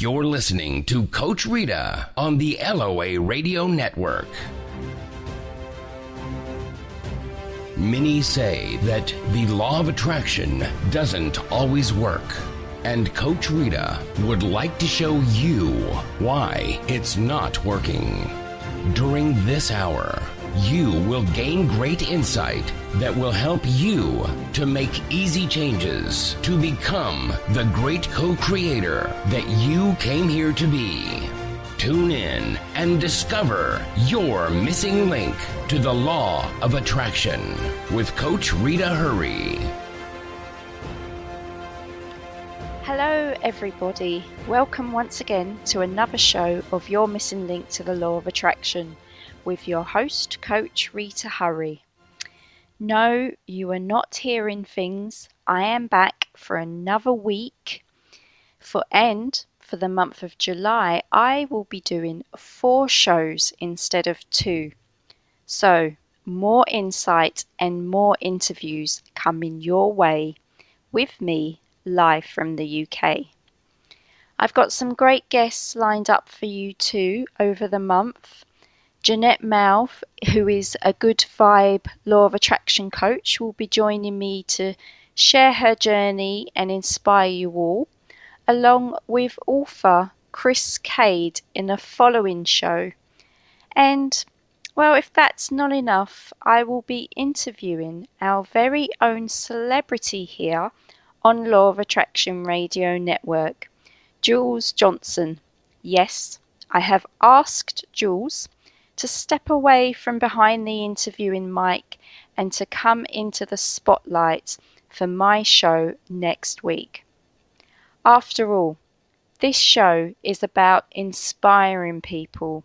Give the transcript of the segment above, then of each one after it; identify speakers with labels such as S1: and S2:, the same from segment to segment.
S1: You're listening to Coach Rita on the LOA Radio Network. Many say that the law of attraction doesn't always work. And Coach Rita would like to show you why it's not working. During this hour, you will gain great insight that will help you to make easy changes to become the great co creator that you came here to be. Tune in and discover your missing link to the law of attraction with Coach Rita Hurry.
S2: Hello, everybody. Welcome once again to another show of Your Missing Link to the Law of Attraction with your host, Coach Rita Hurry. No, you are not hearing things. I am back for another week. For and for the month of July, I will be doing four shows instead of two. So, more insight and more interviews coming your way with me live from the UK. I've got some great guests lined up for you too over the month. Jeanette Maw, who is a good vibe law of attraction coach, will be joining me to share her journey and inspire you all, along with author Chris Cade in a following show. And well, if that's not enough, I will be interviewing our very own celebrity here on Law of Attraction Radio Network, Jules Johnson. Yes, I have asked Jules to step away from behind the interviewing mic and to come into the spotlight for my show next week. After all, this show is about inspiring people,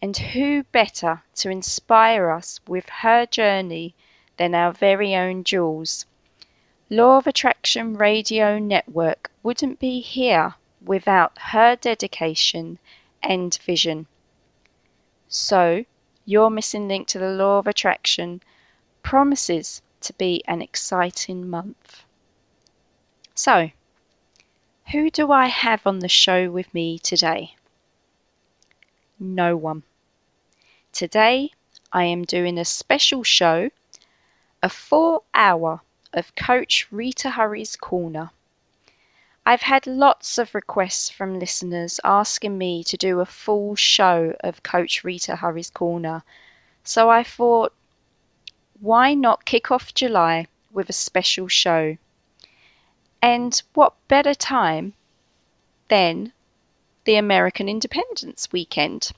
S2: and who better to inspire us with her journey than our very own Jules? Law of Attraction Radio Network wouldn't be here without her dedication and vision. So, your missing link to the Law of Attraction promises to be an exciting month. So, who do I have on the show with me today? No one. Today, I am doing a special show, a four hour of Coach Rita Hurry's Corner. I've had lots of requests from listeners asking me to do a full show of Coach Rita Hurry's Corner, so I thought, why not kick off July with a special show? And what better time than the American Independence weekend?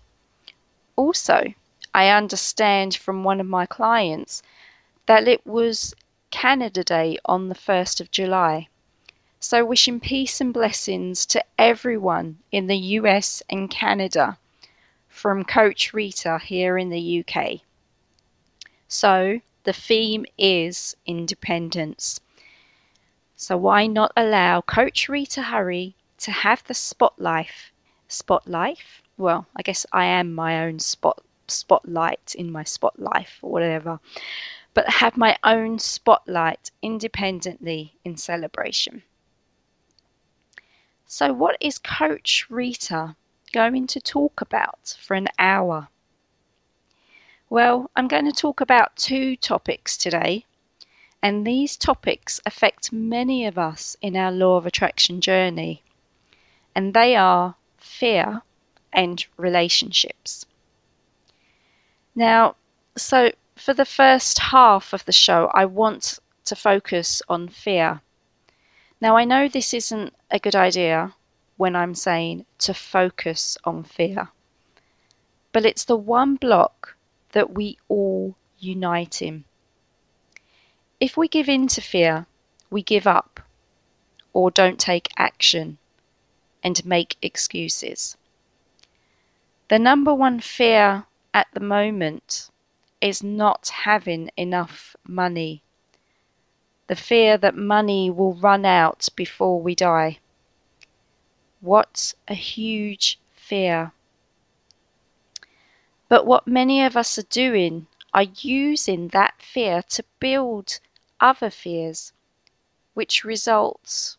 S2: Also, I understand from one of my clients that it was Canada Day on the 1st of July. So, wishing peace and blessings to everyone in the US and Canada from Coach Rita here in the UK. So, the theme is independence. So, why not allow Coach Rita Hurry to have the spotlight? Spotlight? Well, I guess I am my own spot spotlight in my spotlight or whatever but have my own spotlight independently in celebration. So, what is Coach Rita going to talk about for an hour? Well, I'm going to talk about two topics today, and these topics affect many of us in our law of attraction journey, and they are fear and relationships. Now, so for the first half of the show, I want to focus on fear. Now, I know this isn't a good idea when I'm saying to focus on fear, but it's the one block that we all unite in. If we give in to fear, we give up or don't take action. and make excuses. The number one fear at the moment is not having enough money. The fear that money will run out before we die. What a huge fear. But what many of us are doing are using that fear to build other fears, which results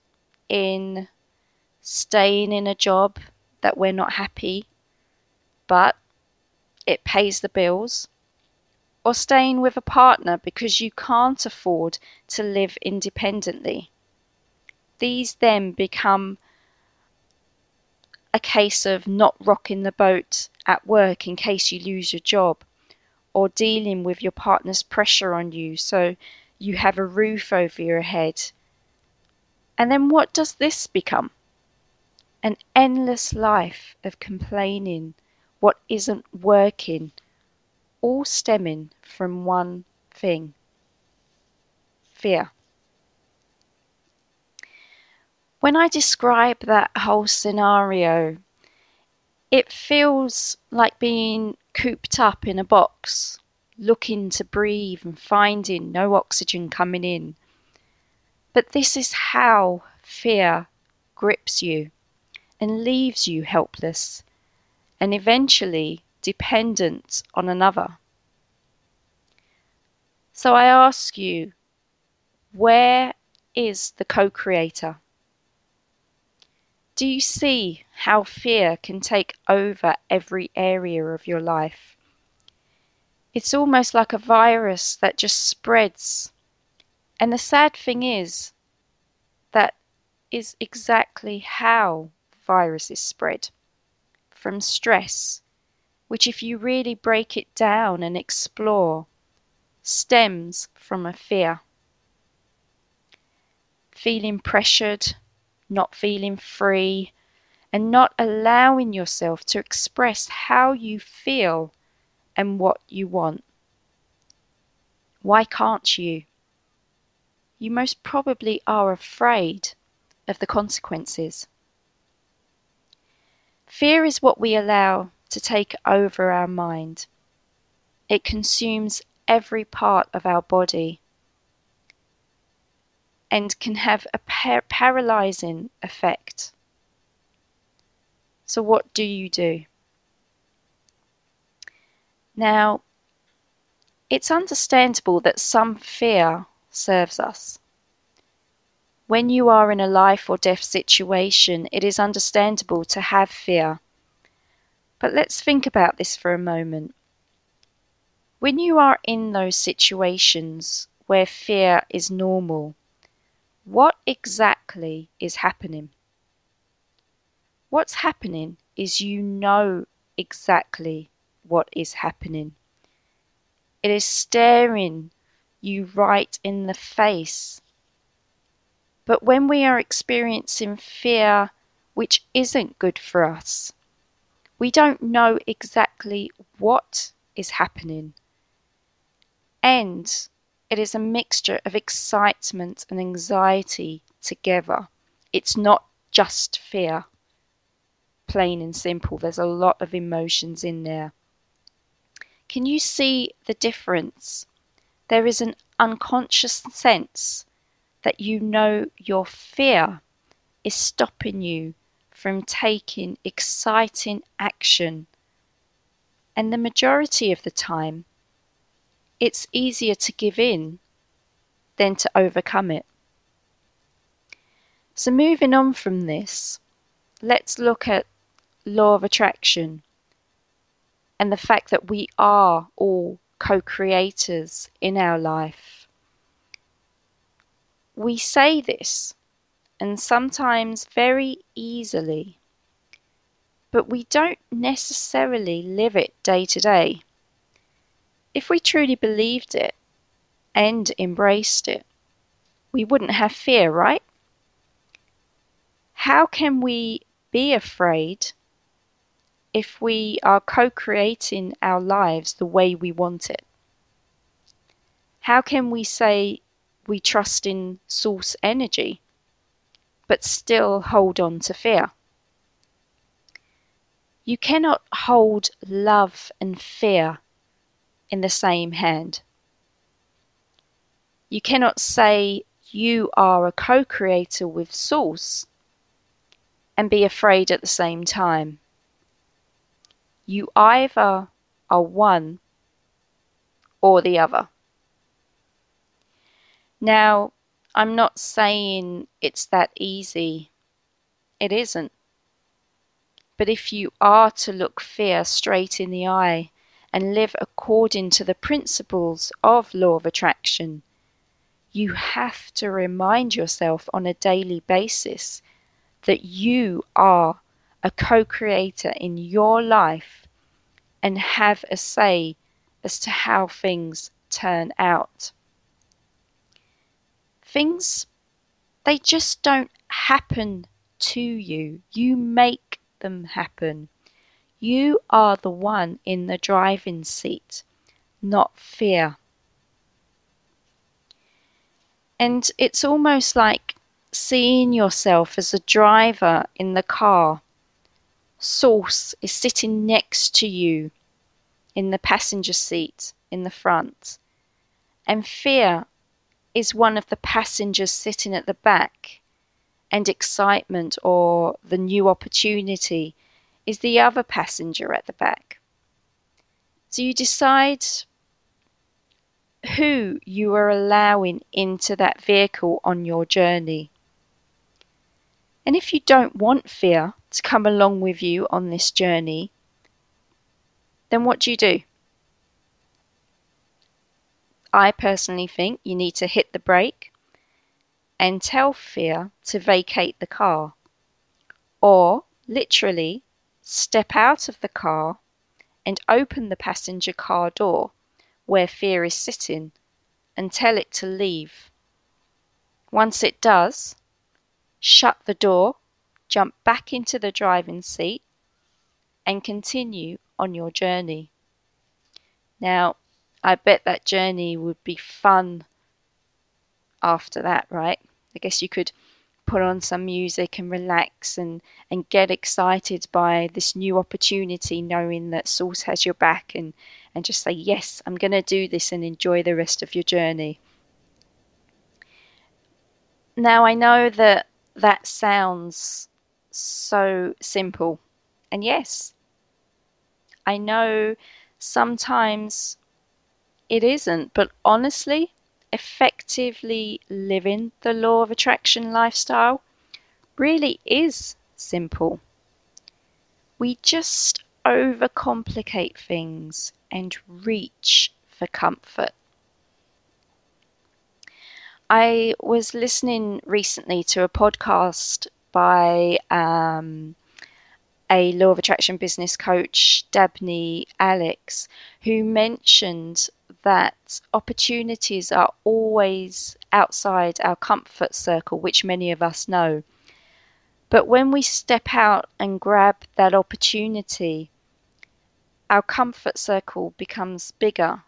S2: in staying in a job that we're not happy, but it pays the bills, or staying with a partner because you can't afford to live independently. These then become a case of not rocking the boat at work in case you lose your job, or dealing with your partner's pressure on you so you have a roof over your head. And then what does this become? An endless life of complaining what isn't working, all stemming from one thing fear. When I describe that whole scenario, it feels like being cooped up in a box, looking to breathe and finding no oxygen coming in. But this is how fear grips you and leaves you helpless and eventually dependent on another. So I ask you, where is the co creator? Do you see how fear can take over every area of your life? It's almost like a virus that just spreads. And the sad thing is, that is exactly how viruses spread from stress, which, if you really break it down and explore, stems from a fear. Feeling pressured, not feeling free, and not allowing yourself to express how you feel and what you want. Why can't you? You most probably are afraid of the consequences. Fear is what we allow to take over our mind. It consumes every part of our body and can have a par- paralyzing effect. So, what do you do? Now, it's understandable that some fear serves us. When you are in a life or death situation, it is understandable to have fear. But let's think about this for a moment. When you are in those situations where fear is normal, what exactly is happening? What's happening is you know exactly what is happening. It is staring you right in the face. But when we are experiencing fear which isn't good for us, we don't know exactly what is happening. And it is a mixture of excitement and anxiety together. It's not just fear, plain and simple. There's a lot of emotions in there. Can you see the difference? There is an unconscious sense that you know your fear is stopping you from taking exciting action. And the majority of the time, it's easier to give in than to overcome it. So, moving on from this, let's look at law of attraction and the fact that we are all co creators in our life. We say this, and sometimes very easily, but we don't necessarily live it day to day. If we truly believed it and embraced it, we wouldn't have fear, right? How can we be afraid if we are co creating our lives the way we want it? How can we say we trust in source energy but still hold on to fear? You cannot hold love and fear in the same hand. You cannot say you are a co creator with Source and be afraid at the same time. You either are one or the other. Now, I'm not saying it's that easy. It isn't. But if you are to look fear straight in the eye and live according to the principles of law of attraction, you have to remind yourself on a daily basis that you are a co creator in your life and have a say as to how things turn out. Things, they just don't happen to you, you make them happen. You are the one in the driving seat, not fear. And it's almost like seeing yourself as a driver in the car. Source is sitting next to you in the passenger seat in the front, and fear is one of the passengers sitting at the back, and excitement or the new opportunity is the other passenger at the back. So you decide who you are allowing into that vehicle on your journey. And if you don't want fear to come along with you on this journey, then what do you do? I personally think you need to hit the brake and tell fear to vacate the car, or literally step out of the car and open the passenger car door where fear is sitting and tell it to leave. Once it does, shut the door, jump back into the driving seat, and continue on your journey. Now, I bet that journey would be fun after that, right? I guess you could put on some music and relax and, and get excited by this new opportunity, knowing that Source has your back and and just say, Yes, I'm going to do this and enjoy the rest of your journey. Now, I know that that sounds so simple. And yes, I know sometimes it isn't, but honestly, effectively living the law of attraction lifestyle really is simple. We just overcomplicate things and reach for comfort. I was listening recently to a podcast by um, a law of attraction business coach, Dabney Alex, who mentioned that opportunities are always outside our comfort circle, which many of us know. But when we step out and grab that opportunity, our comfort circle becomes bigger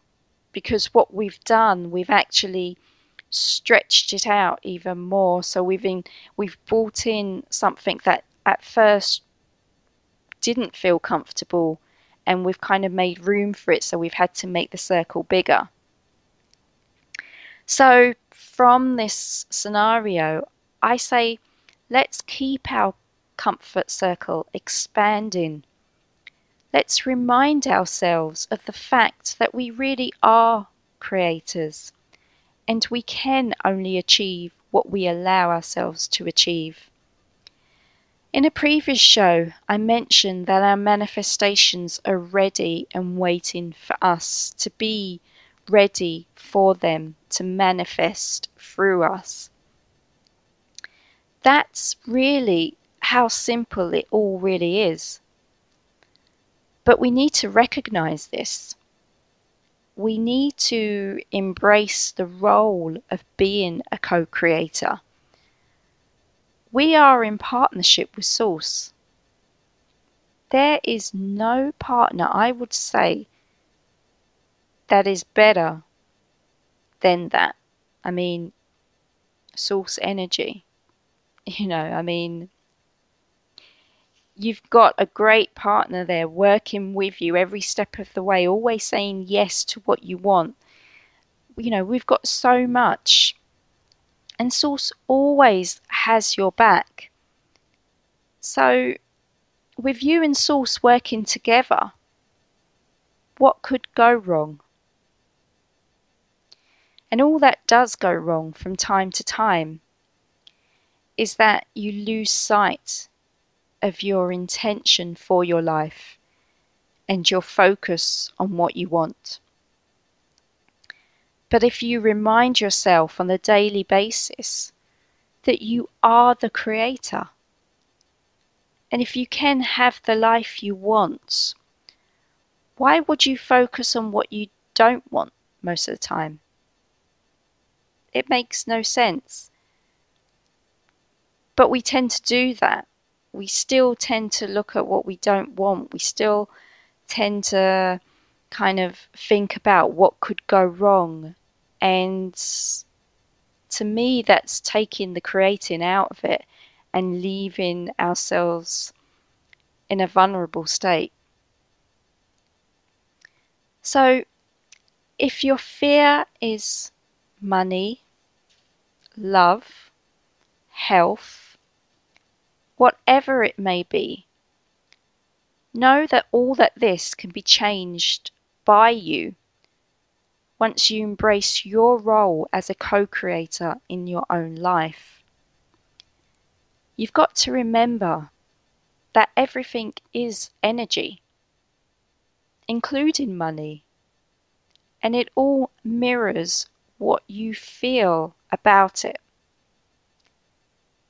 S2: because what we've done, we've actually stretched it out even more. So we've we've brought in something that at first didn't feel comfortable and we've kind of made room for it so we've had to make the circle bigger. So from this scenario, I say let's keep our comfort circle expanding let's remind ourselves of the fact that we really are creators and we can only achieve what we allow ourselves to achieve. In a previous show, I mentioned that our manifestations are ready and waiting for us to be ready for them to manifest through us. That's really how simple it all really is. But we need to recognize this. We need to embrace the role of being a co creator. We are in partnership with Source. There is no partner, I would say, that is better than that. I mean, Source Energy. You know, I mean, you've got a great partner there working with you every step of the way, always saying yes to what you want. You know, we've got so much. And Source always has your back. So, with you and Source working together, what could go wrong? And all that does go wrong from time to time is that you lose sight of your intention for your life and your focus on what you want. But if you remind yourself on a daily basis that you are the creator, and if you can have the life you want, why would you focus on what you don't want most of the time? It makes no sense. But we tend to do that we still tend to look at what we don't want. We still tend to kind of think about what could go wrong. And to me, that's taking the creating out of it and leaving ourselves in a vulnerable state. So, if your fear is money, love, health, whatever it may be. Know that all that this can be changed by you once you embrace your role as a co creator in your own life. You've got to remember that everything is energy, including money, and it all mirrors what you feel about it.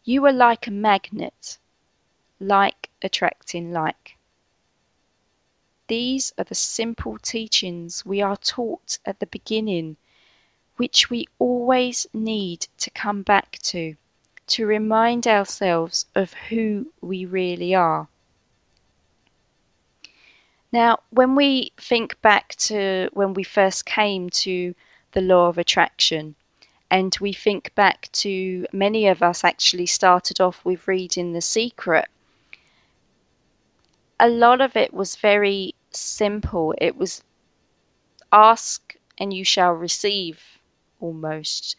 S2: You are like a magnet like attracting like. These are the simple teachings we are taught at the beginning, which we always need to come back to, to remind ourselves of who we really are. Now, when we think back to when we first came to the law of attraction, and we think back to many of us actually started off with reading The Secret a lot of it was very simple. It was ask and you shall receive almost.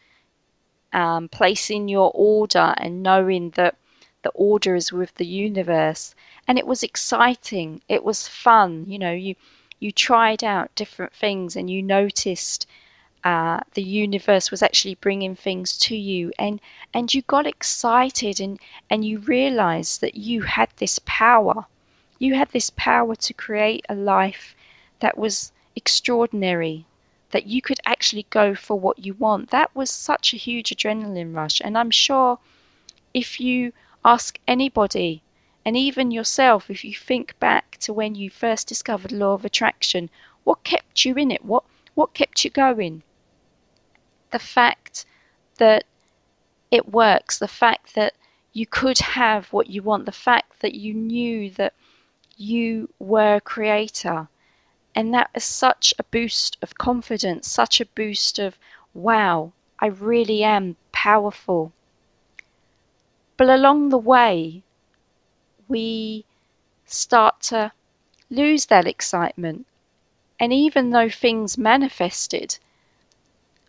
S2: Um, placing your order and knowing that the order is with the universe. And it was exciting. It was fun. You know, you you tried out different things and you noticed uh, the universe was actually bringing things to you and and you got excited and and you realized that you had this power you had this power to create a life that was extraordinary, that you could actually go for what you want. That was such a huge adrenaline rush. And I'm sure if you ask anybody, and even yourself, if you think back to when you first discovered law of attraction, what kept you in it? What what kept you going? The fact that it works, the fact that you could have what you want, the fact that you knew that you were creator. And that is such a boost of confidence, such a boost of, wow, I really am powerful. But along the way, we start to lose that excitement. And even though things manifested,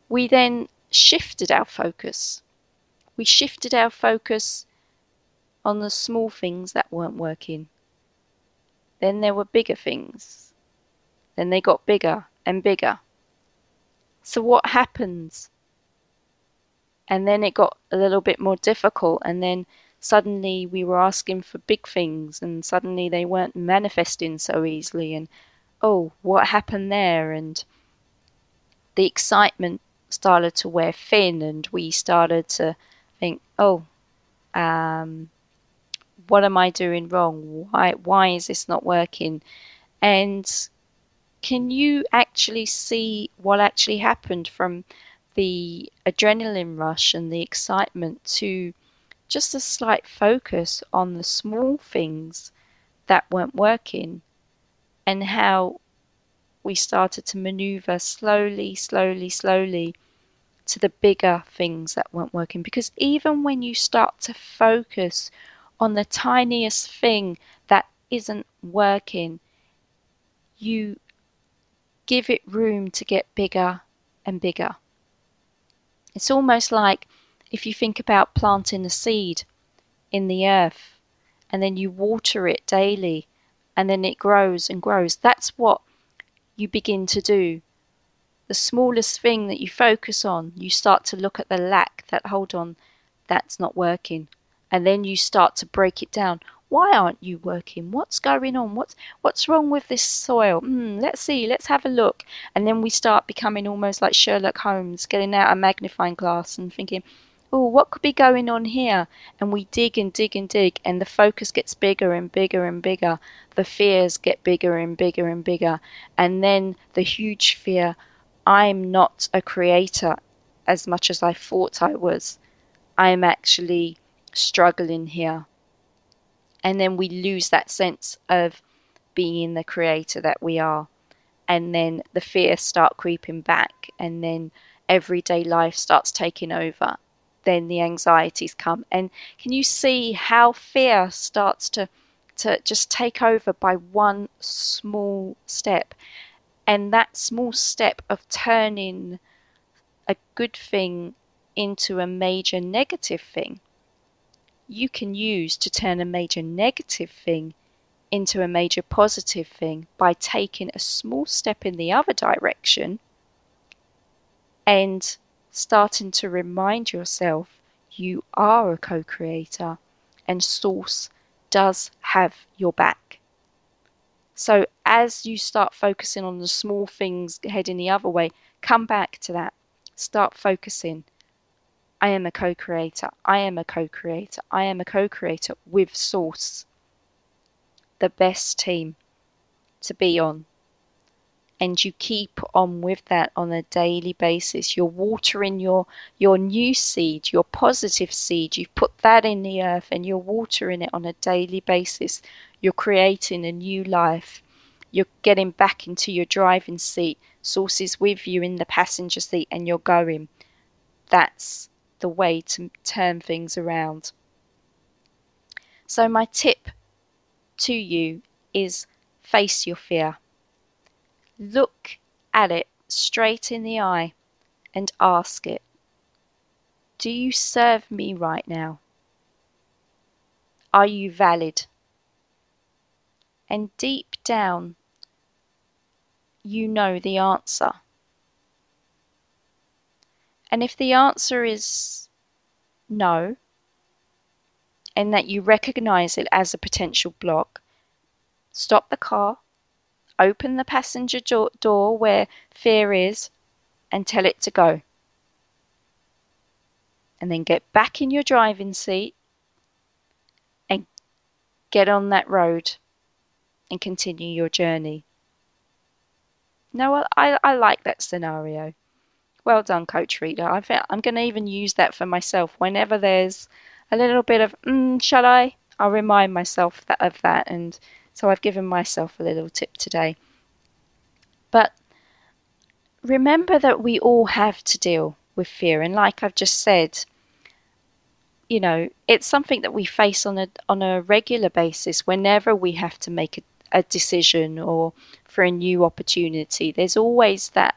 S2: we then shifted our focus. We shifted our focus on the small things that weren't working. Then there were bigger things. Then they got bigger and bigger. So what happens? And then it got a little bit more difficult, and then suddenly we were asking for big things, and suddenly they weren't manifesting so easily, and oh, what happened there? And the excitement started to wear thin, and we started to think, oh, um, what am I doing wrong? Why why is this not working? And can you actually see what actually happened from the adrenaline rush and the excitement to just a slight focus on the small things that weren't working and how we started to maneuver slowly, slowly, slowly to the bigger things that weren't working. Because even when you start to focus on the tiniest thing that isn't working, you give it room to get bigger and bigger. It's almost like if you think about planting a seed in the earth and then you water it daily and then it grows and grows. That's what you begin to do. The smallest thing that you focus on, you start to look at the lack that, hold on, that's not working. And then you start to break it down. Why aren't you working? What's going on? What's what's wrong with this soil? Mm, let's see. Let's have a look. And then we start becoming almost like Sherlock Holmes, getting out a magnifying glass and thinking, oh, what could be going on here? And we dig and dig and dig, and the focus gets bigger and bigger and bigger. The fears get bigger and bigger and bigger. And then the huge fear I'm not a creator as much as I thought I was. I'm actually struggling here. And then we lose that sense of being the creator that we are. And then the fears start creeping back, and then everyday life starts taking over then the anxieties come. And can you see how fear starts to to just take over by one small step? And that small step of turning a good thing into a major negative thing, you can use to turn a major negative thing into a major positive thing by taking a small step in the other direction and starting to remind yourself you are a co creator and Source does have your back. So, as you start focusing on the small things heading the other way, come back to that. Start focusing. I am a co creator. I am a co creator. I am a co creator with Source. The best team to be on and you keep on with that on a daily basis. You're watering your your new seed, your positive seed. You've put that in the earth and you're watering it on a daily basis. You're creating a new life. You're getting back into your driving seat, Source is with you in the passenger seat, and you're going. That's the way to turn things around. So, my tip to you is face your fear. Look at it straight in the eye and ask it, Do you serve me right now? Are you valid? And deep down, you know the answer. And if the answer is no, and that you recognize it as a potential block, stop the car, open the passenger door where fear is and tell it to go. And then get back in your driving seat and get on that road and continue your journey. No, I, I like that scenario. Well done, Coach Rita. I I'm going to even use that for myself. Whenever there's a little bit of, mm, shall I? I'll remind myself that, of that and so I've given myself a little tip today. But remember that we all have to deal with fear. And like I've just said, you know, it's something that we face on a on a regular basis whenever we have to make a, a decision or for a new opportunity. There's always that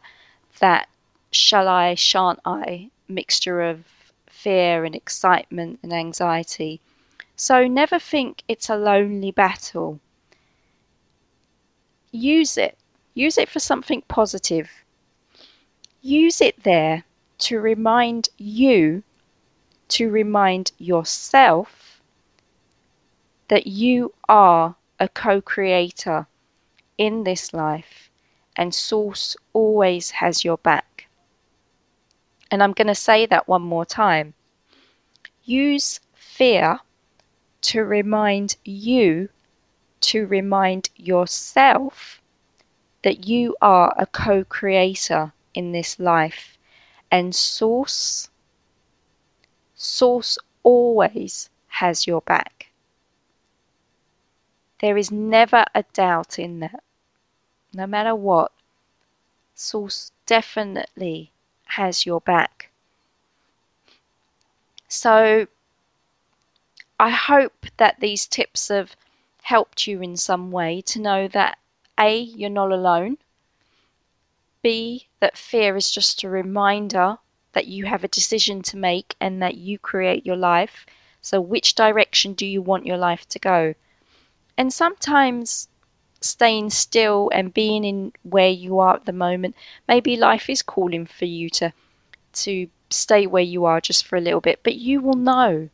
S2: that shall I, shan't I mixture of fear and excitement and anxiety. So never think it's a lonely battle use it. Use it for something positive. Use it there to remind you, to remind yourself that you are a co creator in this life and Source always has your back. And I'm going to say that one more time. Use fear to remind you to remind yourself that you are a co creator in this life and Source, Source always has your back. There is never a doubt in that. No matter what, Source definitely has your back. So I hope that these tips have helped you in some way to know that A, you're not alone, B, that fear is just a reminder that you have a decision to make and that you create your life. So, which direction do you want your life to go? And sometimes staying still and being in where you are at the moment, maybe life is calling for you to to stay where you are just for a little bit, but you will know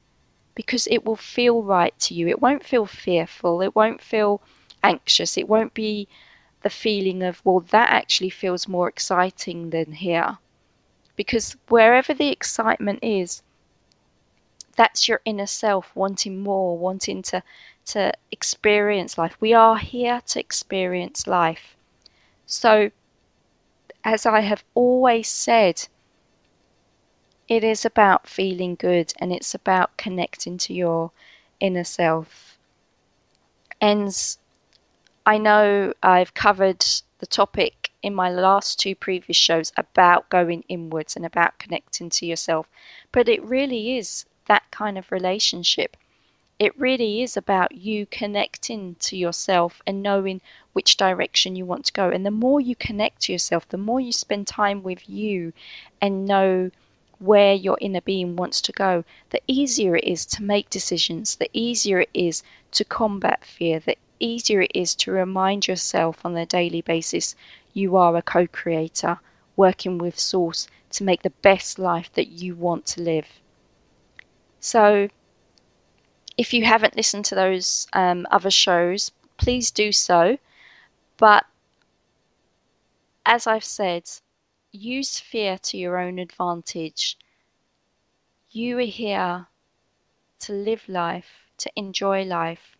S2: because it will feel right to you. It won't feel fearful. It won't feel anxious. It won't be the feeling of, well, that actually feels more exciting than here. Because wherever the excitement is, that's your inner self wanting more, wanting to, to experience life. We are here to experience life. So, as I have always said, it is about feeling good and it's about connecting to your inner self. And I know I've covered the topic in my last two previous shows about going inwards and about connecting to yourself, but it really is that kind of relationship. It really is about you connecting to yourself and knowing which direction you want to go. And the more you connect to yourself, the more you spend time with you and know where your inner being wants to go, the easier it is to make decisions, the easier it is to combat fear, the easier it is to remind yourself on a daily basis you are a co creator working with Source to make the best life that you want to live. So, if you haven't listened to those um, other shows, please do so. But as I've said, use fear to your own advantage. You are here to live life, to enjoy life,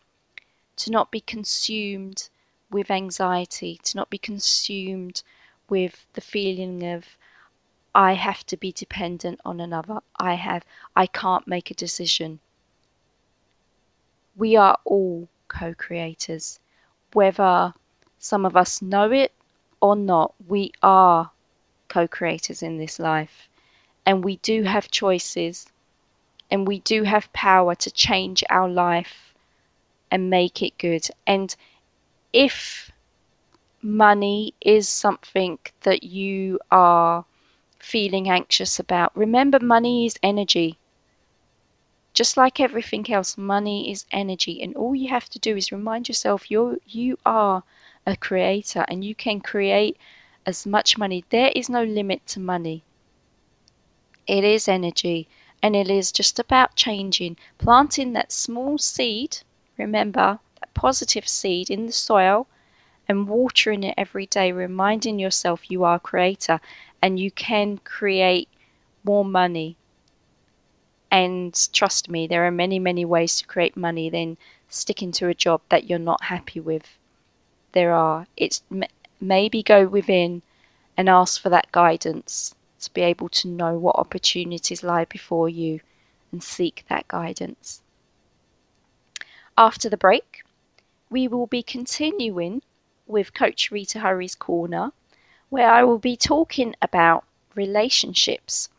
S2: to not be consumed with anxiety, to not be consumed with the feeling of I have to be dependent on another. I have I can't make a decision. We are all co-creators. Whether some of us know it or not, we are co creators in this life. And we do have choices and we do have power to change our life and make it good. And if money is something that you are feeling anxious about, remember money is energy. Just like everything else, money is energy, and all you have to do is remind yourself you you are a creator and you can create as much money. There is no limit to money. It is energy, and it is just about changing, planting that small seed, remember, that positive seed in the soil, and watering it every day, reminding yourself you are a creator and you can create more money. And trust me, there are many, many ways to create money than sticking to a job that you're not happy with. There are. It's maybe go within and ask for that guidance to be able to know what opportunities lie before you and seek that guidance. After the break, we will be continuing with Coach Rita Hurry's Corner, where I will be talking about relationships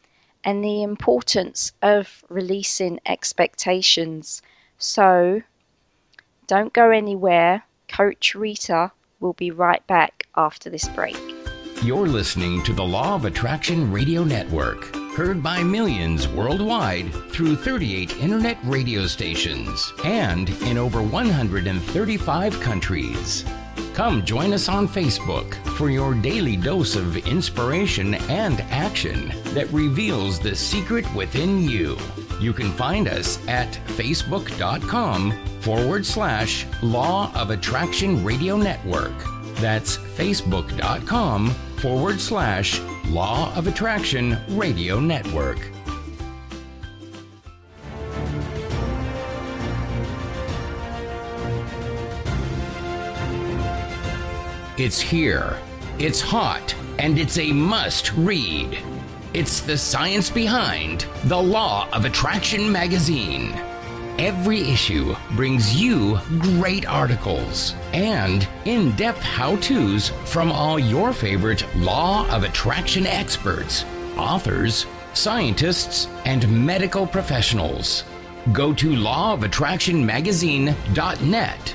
S2: and the importance of releasing expectations. So don't go anywhere. Coach Rita will be right back after this break.
S1: You're listening to the Law of Attraction Radio Network, heard by millions worldwide through 38 internet radio stations and in over 135 countries. Come join us on Facebook for your daily dose of inspiration and action that reveals the secret within you. You can find us at facebook.com forward slash Law of Attraction Radio Network. That's facebook.com forward slash Law of Attraction Radio Network. It's here, it's hot, and it's a must read. It's the science behind The Law of Attraction magazine. Every issue brings you great articles and in depth how to's from all your favorite law of attraction experts, authors, scientists, and medical professionals. Go to lawofattractionmagazine.net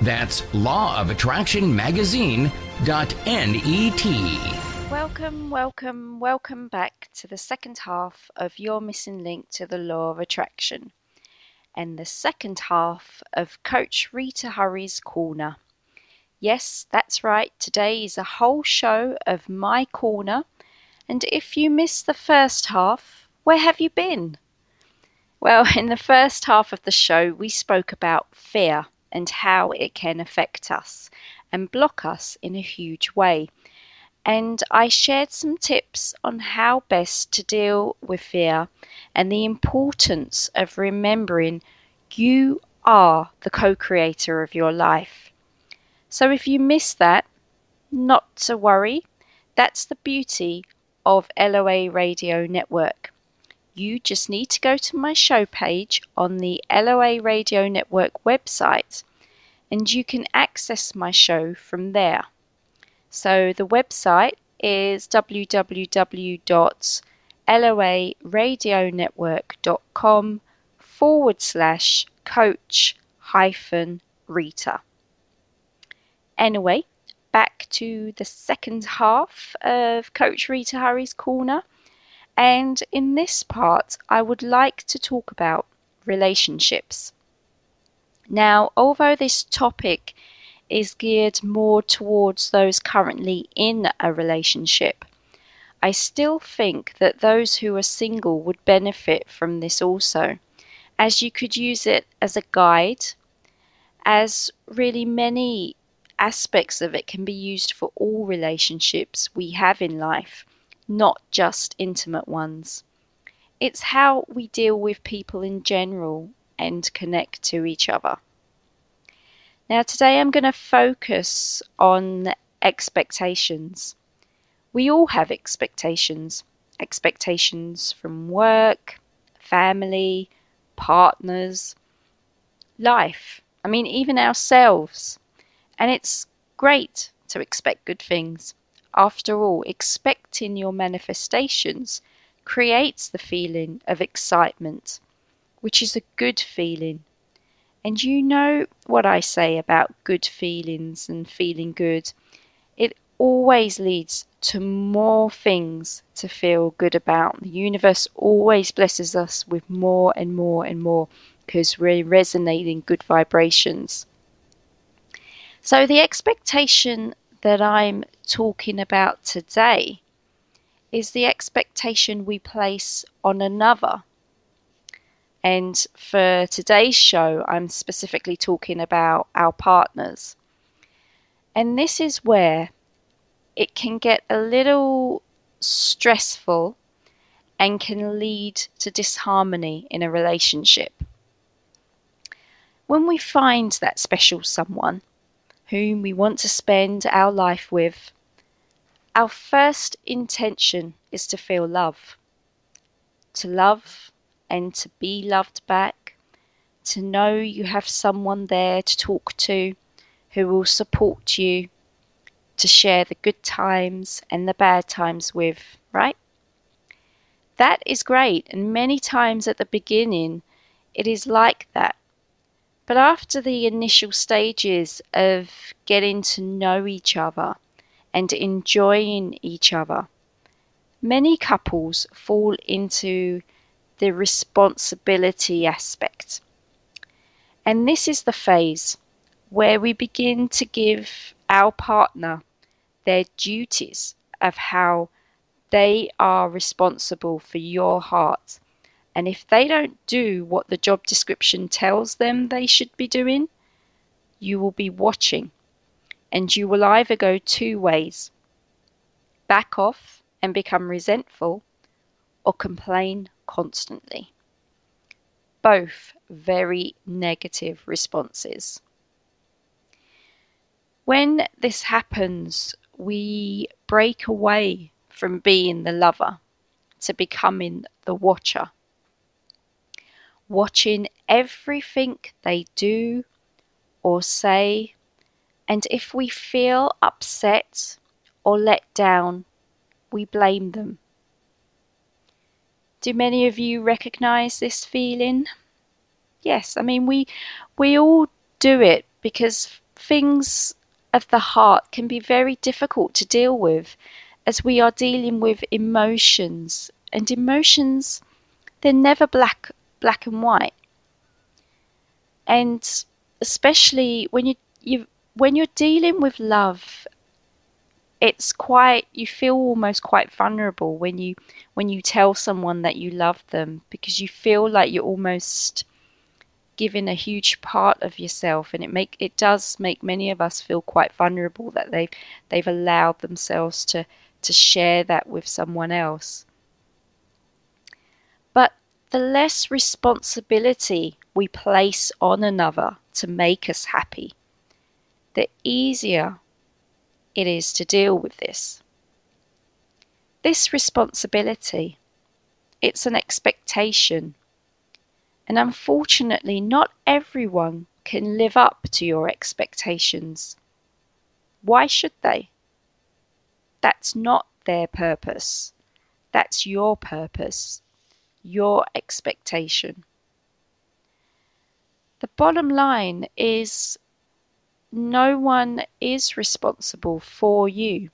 S1: That's lawofattractionmagazine.net.
S2: Welcome, welcome, welcome back to the second half of your missing link to the law of attraction and the second half of Coach Rita Hurry's Corner. Yes, that's right, today is a whole show of my corner, and if you missed the first half, where have you been? Well, in the first half of the show, we spoke about fear and how it can affect us and block us in a huge way. And I shared some tips on how best to deal with fear and the importance of remembering you are the co creator of your life. So if you miss that, not to worry. That's the beauty of LOA Radio Network. You just need to go to my show page on the LOA Radio Network website and you can access my show from there. So the website is www.loaradionetwork.com forward slash coach hyphen Rita. Anyway, back to the second half of Coach Rita Hurry's Corner. And in this part, I would like to talk about relationships. Now, although this topic is geared more towards those currently in a relationship, I still think that those who are single would benefit from this also, as you could use it as a guide, as really many aspects of it can be used for all relationships we have in life not just intimate ones. It's how we deal with people in general and connect to each other. Now, today I'm going to focus on expectations. We all have expectations expectations from work, family, partners, life. I mean, even ourselves. And it's great to expect good things. After all, expecting your manifestations creates the feeling of excitement, which is a good feeling. And you know what I say about good feelings and feeling good. It always leads to more things to feel good about. The universe always blesses us with more and more and more because we're resonating good vibrations. So, the expectation that I'm talking about today is the expectation we place on another. And for today's show, I'm specifically talking about our partners. And this is where it can get a little stressful and can lead to disharmony in a relationship. When we find that special someone, whom we want to spend our life with, our first intention is to feel love. To love and to be loved back. To know you have someone there to talk to who will support you. To share the good times and the bad times with, right? That is great, and many times at the beginning it is like that. But after the initial stages of getting to know each other and enjoying each other, many couples fall into the responsibility aspect. And this is the phase where we begin to give our partner their duties of how they are responsible for your heart and if they don't do what the job description tells them they should be doing, you will be watching. And you will either go two ways back off and become resentful, or complain constantly. Both very negative responses. When this happens, we break away from being the lover to becoming the watcher watching everything they do or say, and if we feel upset or let down, we blame them. Do many of you recognize this feeling? Yes, I mean we we all do it because things of the heart can be very difficult to deal with as we are dealing with emotions and emotions they're never black black and white and especially when you you when you're dealing with love it's quite you feel almost quite vulnerable when you when you tell someone that you love them because you feel like you're almost giving a huge part of yourself and it make it does make many of us feel quite vulnerable that they've they've allowed themselves to to share that with someone else. But the less responsibility we place on another to make us happy the easier it is to deal with this this responsibility it's an expectation and unfortunately, not everyone can live up to your expectations. Why should they? That's not their purpose. That's your purpose, your expectation. The bottom line is no one is responsible for you.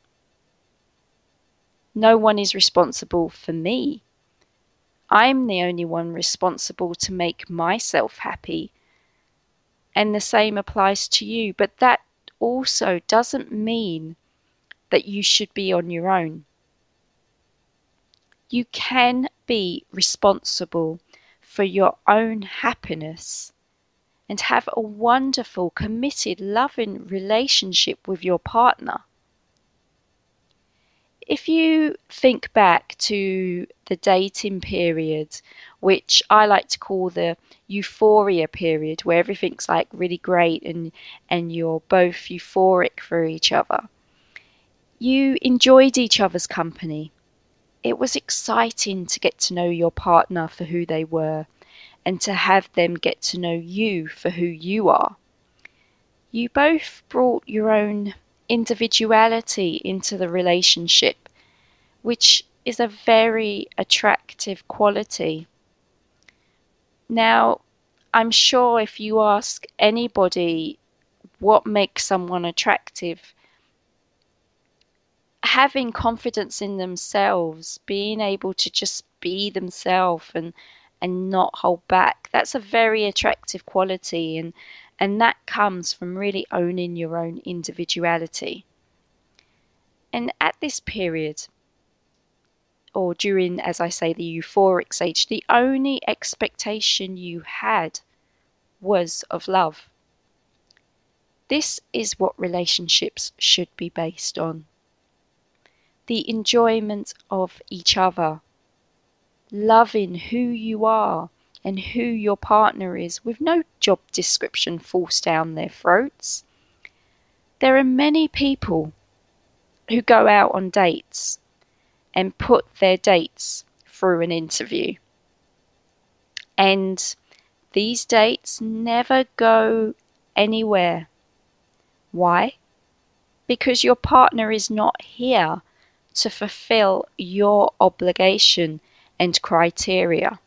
S2: No one is responsible for me. I'm the only one responsible to make myself happy. And the same applies to you, but that also doesn't mean that you should be on your own. You can be responsible for your own happiness and have a wonderful, committed, loving relationship with your partner if you think back to the dating period, which I like to call the euphoria period, where everything's like really great and and you're both euphoric for each other. You enjoyed each other's company. It was exciting to get to know your partner for who they were and to have them get to know you for who you are. You both brought your own individuality into the relationship, which is a very attractive quality. Now, I'm sure if you ask anybody what makes someone attractive, having confidence in themselves, being able to just be themselves and and not hold back, that's a very attractive quality and and that comes from really owning your own individuality. And at this period, or during, as I say, the euphoric stage, the only expectation you had was of love. This is what relationships should be based on the enjoyment of each other, loving who you are, and who your partner is with no job description forced down their throats. There are many people who go out on dates and put their dates through an interview. And these dates never go anywhere. Why? Because your partner is not here to fulfill your obligation and criteria.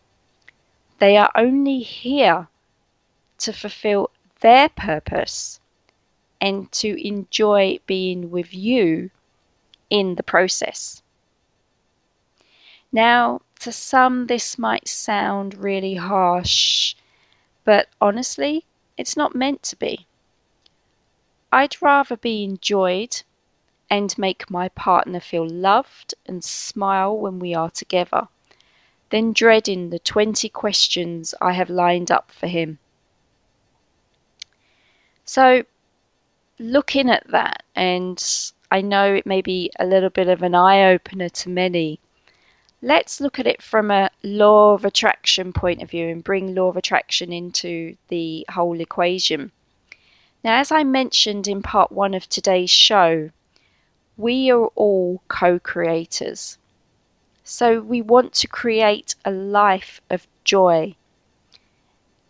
S2: They are only here to fulfill their purpose and to enjoy being with you in the process. Now, to some, this might sound really harsh, but honestly, it's not meant to be. I'd rather be enjoyed and make my partner feel loved and smile when we are together then dreading the 20 questions I have lined up for him. So, looking at that, and I know it may be a little bit of an eye opener to many, let's look at it from a law of attraction point of view and bring law of attraction into the whole equation. Now, as I mentioned in part one of today's show, we are all co creators. So we want to create a life of joy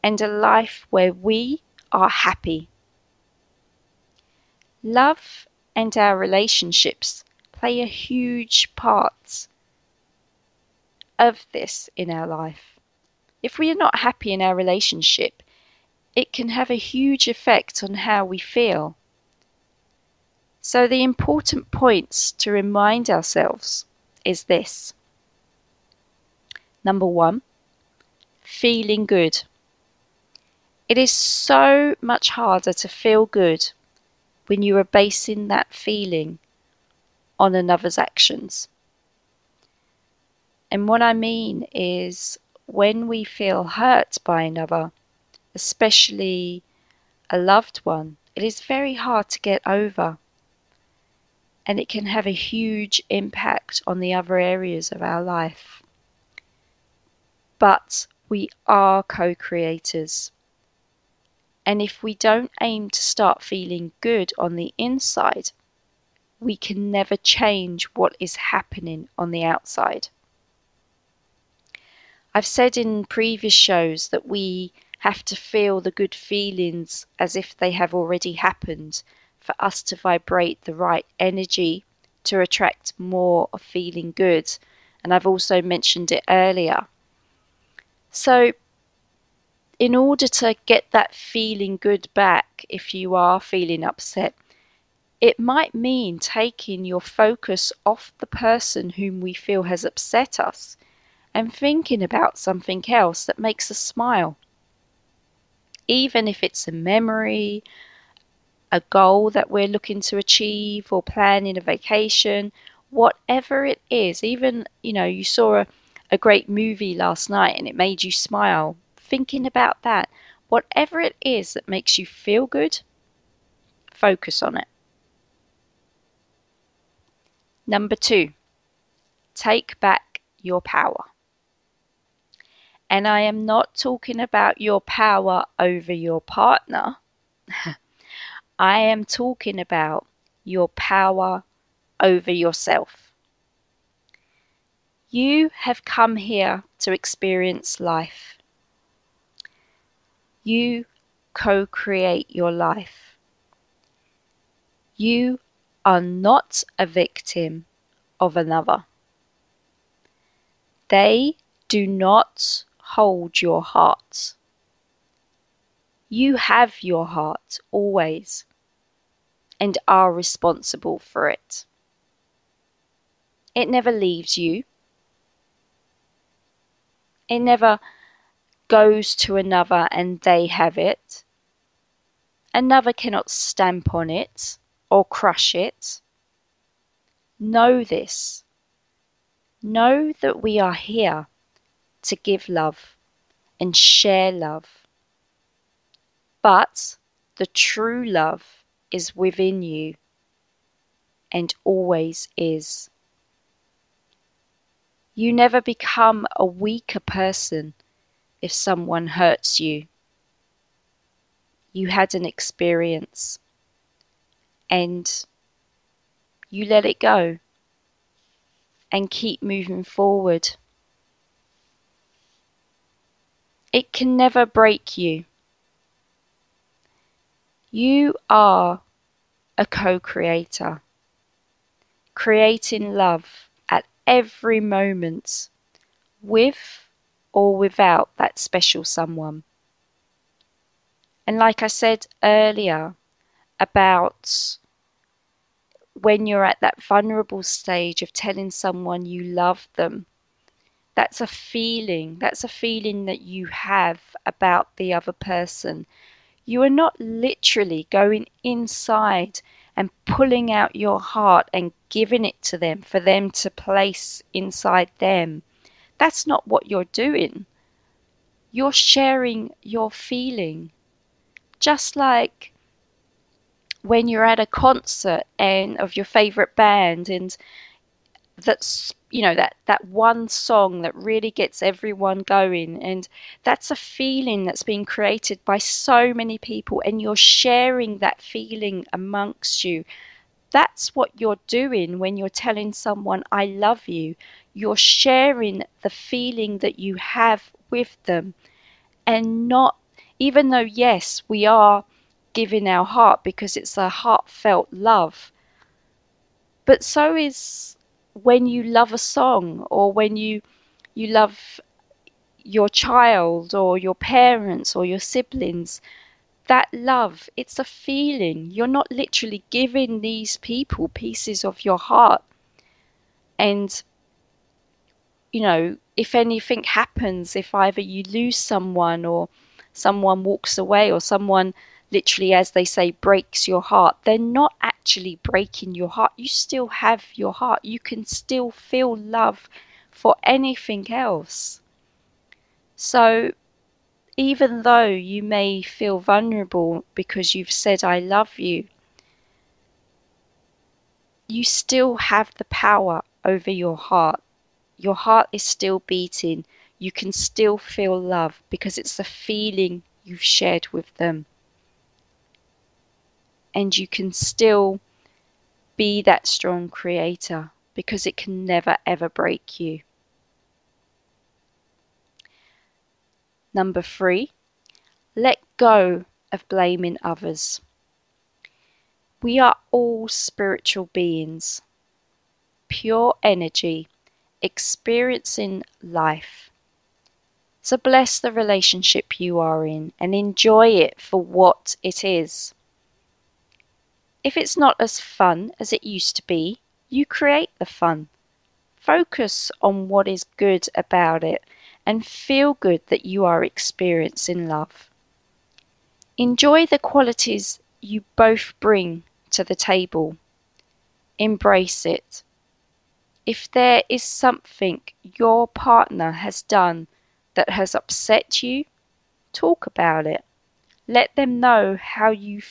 S2: and a life where we are happy. Love and our relationships play a huge part of this in our life. If we are not happy in our relationship, it can have a huge effect on how we feel. So, the important points to remind ourselves is this number one, feeling good. It is so much harder to feel good when you are basing that feeling on another's actions. And what I mean is when we feel hurt by another, especially a loved one, it is very hard to get over. And it can have a huge impact on the other areas of our life. But we are co creators. And if we don't aim to start feeling good on the inside, we can never change what is happening on the outside. I've said in previous shows that we have to feel the good feelings as if they have already happened for us to vibrate the right energy to attract more of feeling good. And I've also mentioned it earlier. So, in order to get that feeling good back, if you are feeling upset, it might mean taking your focus off the person whom we feel has upset us and thinking about something else that makes us smile. Even if it's a memory, a goal that we're looking to achieve, or planning a vacation, whatever it is, even, you know, you saw a, a great movie last night and it made you smile, thinking about that, whatever it is that makes you feel good, focus on it. Number two, take back your power. And I am not talking about your power over your partner. I am talking about your power over yourself. You have come here to experience life. You co create your life. You are not a victim of another. They do not hold your heart. You have your heart always and are responsible for it. It never leaves you. It never goes to another and they have it. Another cannot stamp on it or crush it. Know this. Know that we are here to give love and share love. But the true love is within you and always is. You never become a weaker person if someone hurts you. You had an experience and you let it go and keep moving forward. It can never break you. You are a co creator, creating love every moment, with or without that special someone. And like I said earlier about when you're at that vulnerable stage of telling someone you love them, that's a feeling. That's a feeling that you have about the other person. You are not literally going inside and pulling out your heart and giving it to them for them to place inside them. That's not what you're doing. You're sharing your feeling. Just like when you're at a concert and of your favorite band and that's you know that that one song that really gets everyone going and that's a feeling that's been created by so many people and you're sharing that feeling amongst you. That's what you're doing when you're telling someone i love you. You're sharing the feeling that you have with them and not even though yes we are giving our heart because it's a heartfelt love but so is when you love a song or when you you love your child or your parents or your siblings that love, it's a feeling. You're not literally giving these people pieces of your heart. And, you know, if anything happens, if either you lose someone or someone walks away or someone literally, as they say, breaks your heart, they're not actually breaking your heart. You still have your heart. You can still feel love for anything else. So, even though you may feel vulnerable because you've said, I love you, you still have the power over your heart. Your heart is still beating. You can still feel love because it's the feeling you've shared with them. And you can still be that strong creator because it can never ever break you. Number three, let go of blaming others. We are all spiritual beings, pure energy, experiencing life. So bless the relationship you are in and enjoy it for what it is. If it's not as fun as it used to be, you create the fun. Focus on what is good about it and feel good that you are experiencing love. Enjoy the qualities you both bring to the table. Embrace it. If there is something your partner has done that has upset you, talk about it. Let them know how you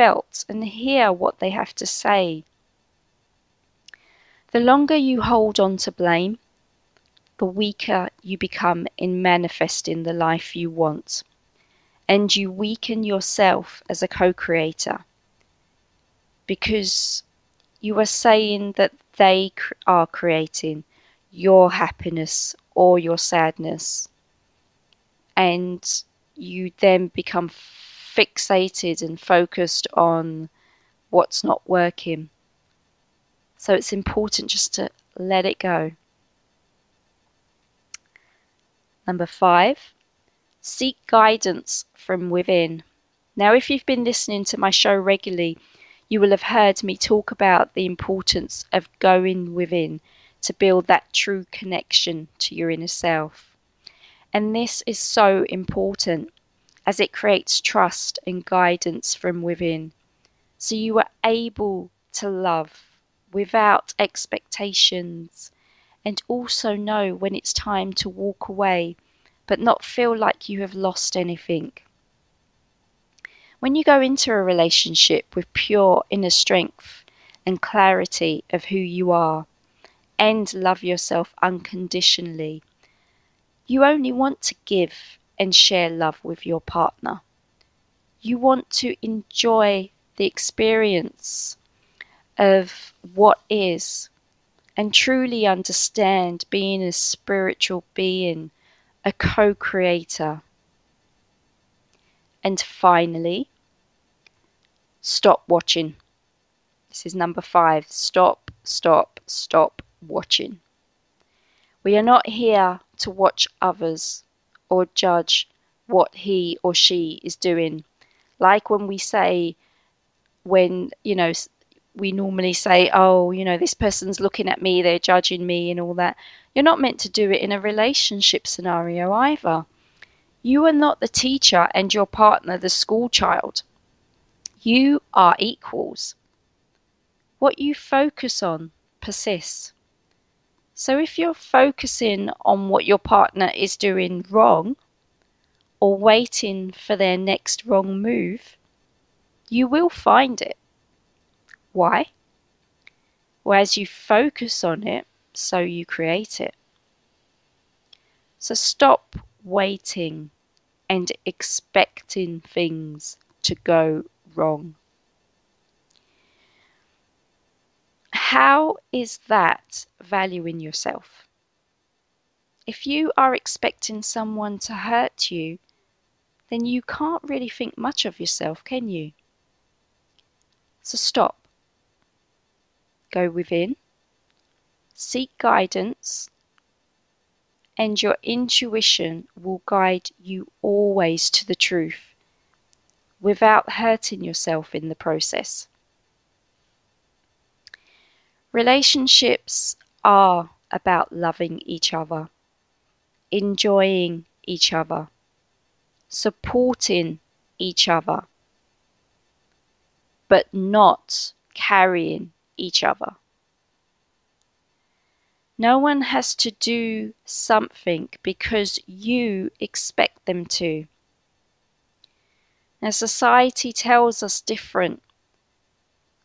S2: felt and hear what they have to say. The longer you hold on to blame, the weaker you become in manifesting the life you want. And you weaken yourself as a co creator because you are saying that they are creating your happiness or your sadness. And you then become fixated and focused on what's not working. So it's important just to let it go. Number five, seek guidance from within. Now, if you've been listening to my show regularly, you will have heard me talk about the importance of going within to build that true connection to your inner self. And this is so important as it creates trust and guidance from within. So you are able to love without expectations and also know when it's time to walk away, but not feel like you have lost anything. When you go into a relationship with pure inner strength and clarity of who you are, and love yourself unconditionally, you only want to give and share love with your partner. You want to enjoy the experience of what is and truly understand being a spiritual being, a co creator. And finally, stop watching. This is number five. Stop, stop, stop watching. We are not here to watch others or judge what he or she is doing. Like when we say, when, you know, we normally say, oh, you know, this person's looking at me, they're judging me, and all that. You're not meant to do it in a relationship scenario either. You are not the teacher and your partner the school child. You are equals. What you focus on persists. So if you're focusing on what your partner is doing wrong or waiting for their next wrong move, you will find it. Why? Well, as you focus on it, so you create it. So stop waiting and expecting things to go wrong. How is that valuing yourself? If you are expecting someone to hurt you, then you can't really think much of yourself, can you? So stop go within, seek guidance, and your intuition will guide you always to the truth. without hurting yourself in the process. Relationships are about loving each other, enjoying each other, supporting each other, but not carrying each other. No one has to do something because you expect them to. Now, society tells us different.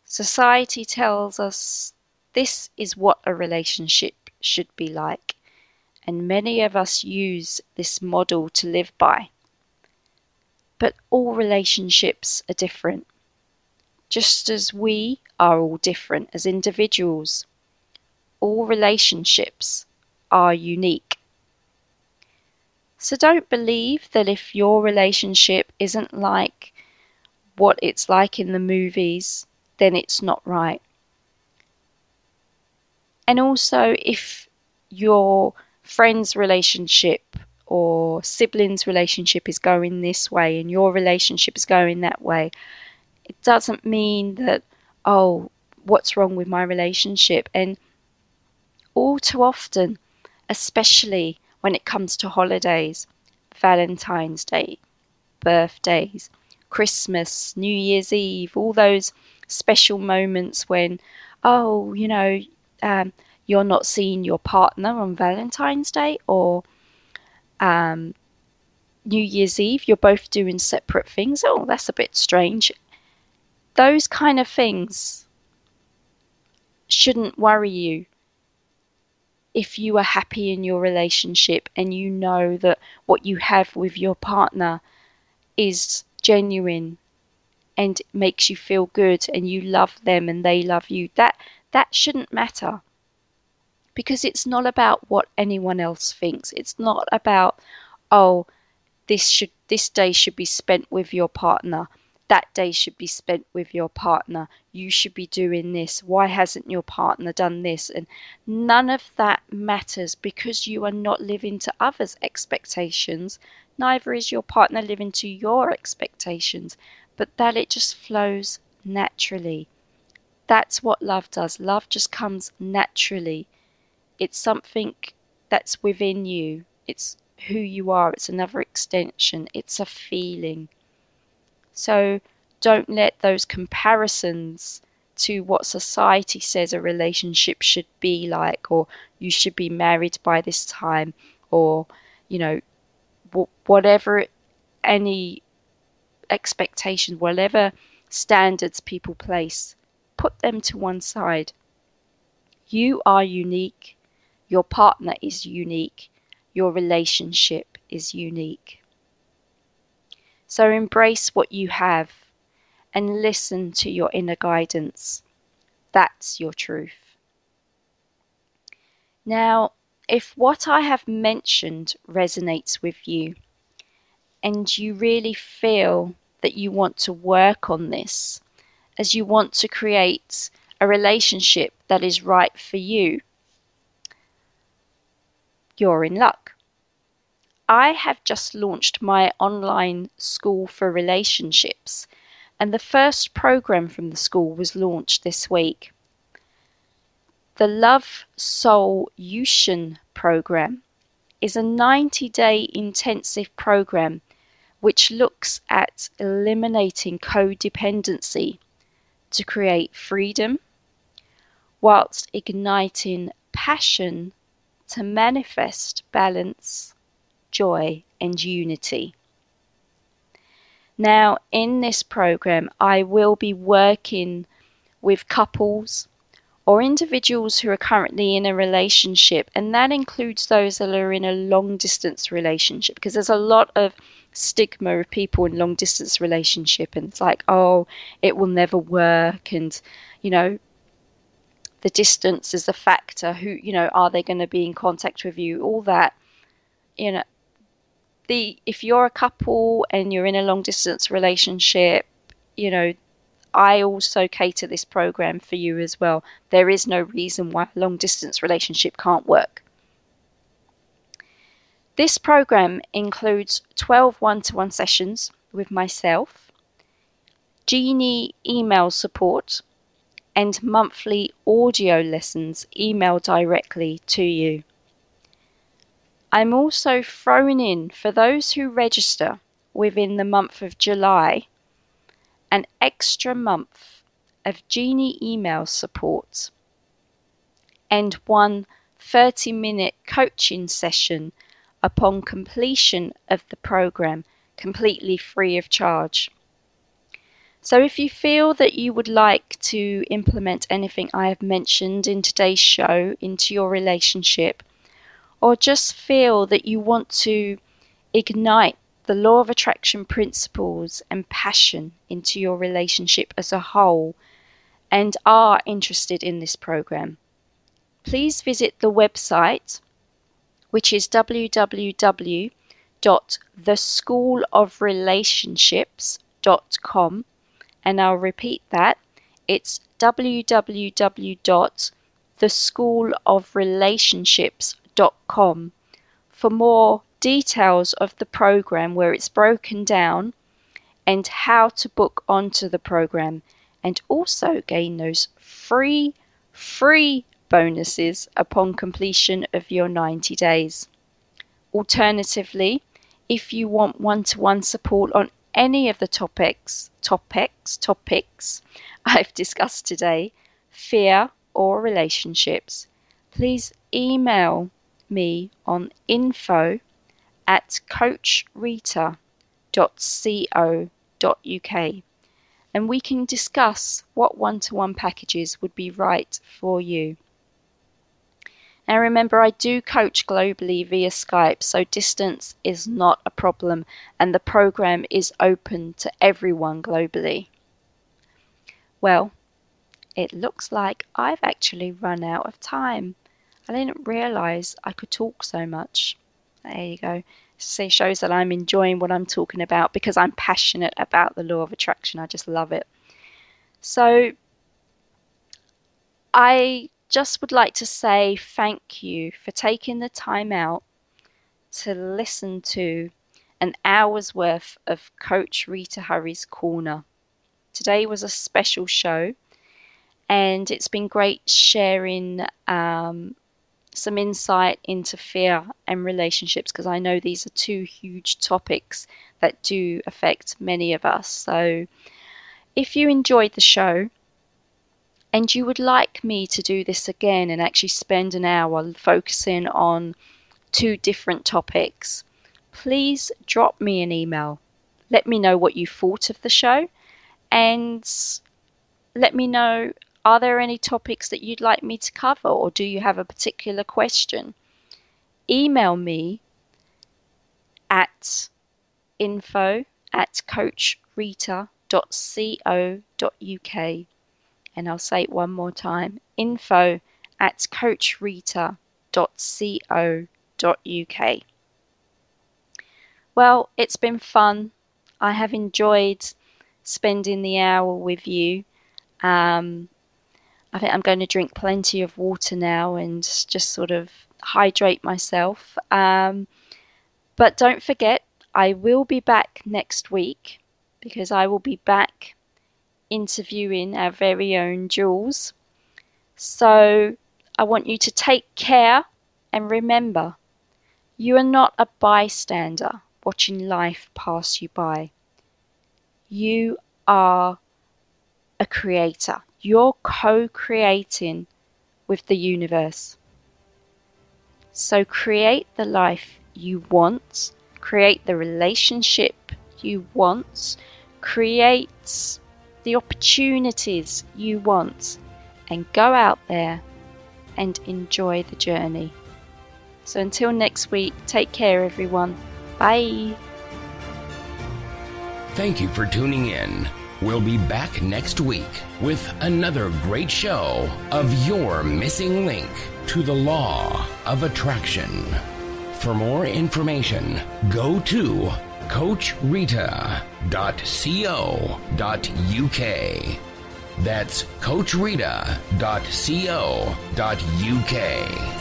S2: Society tells us this is what a relationship should be like, and many of us use this model to live by. But all relationships are different, just as we are all different as individuals. All relationships are unique. So don't believe that if your relationship isn't like what it's like in the movies, then it's not right. And also, if your friend's relationship or siblings' relationship is going this way and your relationship is going that way, it doesn't mean that, oh, what's wrong with my relationship? And all too often, especially when it comes to holidays, Valentine's Day, birthdays, Christmas, New Year's Eve, all those special moments when, oh, you know, um, you're not seeing your partner on Valentine's Day or um, New Year's Eve, you're both doing separate things. Oh, that's a bit strange. Those kind of things shouldn't worry you if you are happy in your relationship and you know that what you have with your partner is genuine and makes you feel good and you love them and they love you that that shouldn't matter because it's not about what anyone else thinks. It's not about, oh, this should this day should be spent with your partner. That day should be spent with your partner. You should be doing this. Why hasn't your partner done this? And none of that matters because you are not living to others' expectations. Neither is your partner living to your expectations, but that it just flows naturally. That's what love does. Love just comes naturally. It's something that's within you. It's who you are. It's another extension. It's a feeling. So don't let those comparisons to what society says a relationship should be like, or you should be married by this time, or, you know, whatever any expectations, whatever standards people place put them to one side. You are unique. Your partner is unique. Your relationship is unique. So embrace what you have and listen to your inner guidance. That's your truth. Now, if what I have mentioned resonates with you and you really feel that you want to work on this, as you want to create a relationship that is right for you, you're in luck. I have just launched my online school for relationships, and the first program from the school was launched this week. The Love Soul Yushin program is a 90 day intensive program which looks at eliminating codependency to create freedom whilst igniting passion to manifest balance, joy, and unity. Now, in this program, I will be working with couples or individuals who are currently in a relationship, and that includes those that are in a long distance relationship because there's a lot of stigma of people in long distance relationship and it's like oh it will never work and you know the distance is a factor who you know are they going to be in contact with you all that you know the if you're a couple and you're in a long distance relationship you know I also cater this program for you as well. There is no reason why a long distance relationship can't work. This program includes 12 one to one sessions with myself, Genie email support, and monthly audio lessons emailed directly to you. I'm also throwing in for those who register within the month of July an extra month of Genie email support and one 30 minute coaching session upon completion of the program completely free of charge. So, if you feel that you would like to implement anything I have mentioned in today's show into your relationship, or just feel that you want to ignite the law of attraction principles and passion into your relationship as a whole, and are interested in this program, please visit the website, which is www.theschoolofrelationships.com and I'll repeat that. It's www.theschoolofrelationships.com for more details of the program where it's broken down and how to book onto the program and also gain those free free bonuses upon completion of your 90 days. Alternatively, if you want one-to-one support on any of the topics, topics, topics I've discussed today, fear or relationships, please email me on info at coachrita.co.uk and we can discuss what one to one packages would be right for you. Now remember, I do coach globally via Skype, so distance is not a problem and the program is open to everyone globally. Well, it looks like I've actually run out of time. I didn't realize I could talk so much. There you go. See, shows that I'm enjoying what I'm talking about because I'm passionate about the law of attraction. I just love it. So, I just would like to say thank you for taking the time out to listen to an hour's worth of Coach Rita Hurry's Corner. Today was a special show, and it's been great sharing um, some insight into fear and relationships because I know these are two huge topics that do affect many of us. So, if you enjoyed the show, and you would like me to do this again and actually spend an hour focusing on two different topics, please drop me an email. Let me know what you thought of the show and let me know are there any topics that you'd like me to cover or do you have a particular question? Email me at info at coachrita.co.uk and I'll say it one more time info at coachrita.co.uk. Well, it's been fun. I have enjoyed spending the hour with you. Um, I think I'm going to drink plenty of water now and just sort of hydrate myself. Um, but don't forget, I will be back next week because I will be back interviewing our very own Jules. So I want you to take care and remember you are not a bystander watching life pass you by. You are a creator. You're co creating with the universe. So create the life you want, create the relationship you want, create the opportunities you want and go out there and enjoy the journey. So until next week, take care, everyone. Bye.
S1: Thank you for tuning in. We'll be back next week with another great show of your missing link to the law of attraction. For more information, go to coachrita.co.uk. That's coachrita.co.uk.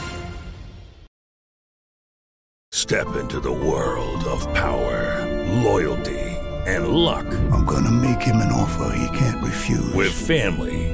S3: Step into the world of power, loyalty and luck.
S4: I'm gonna make him an offer he can't refuse.
S3: With family,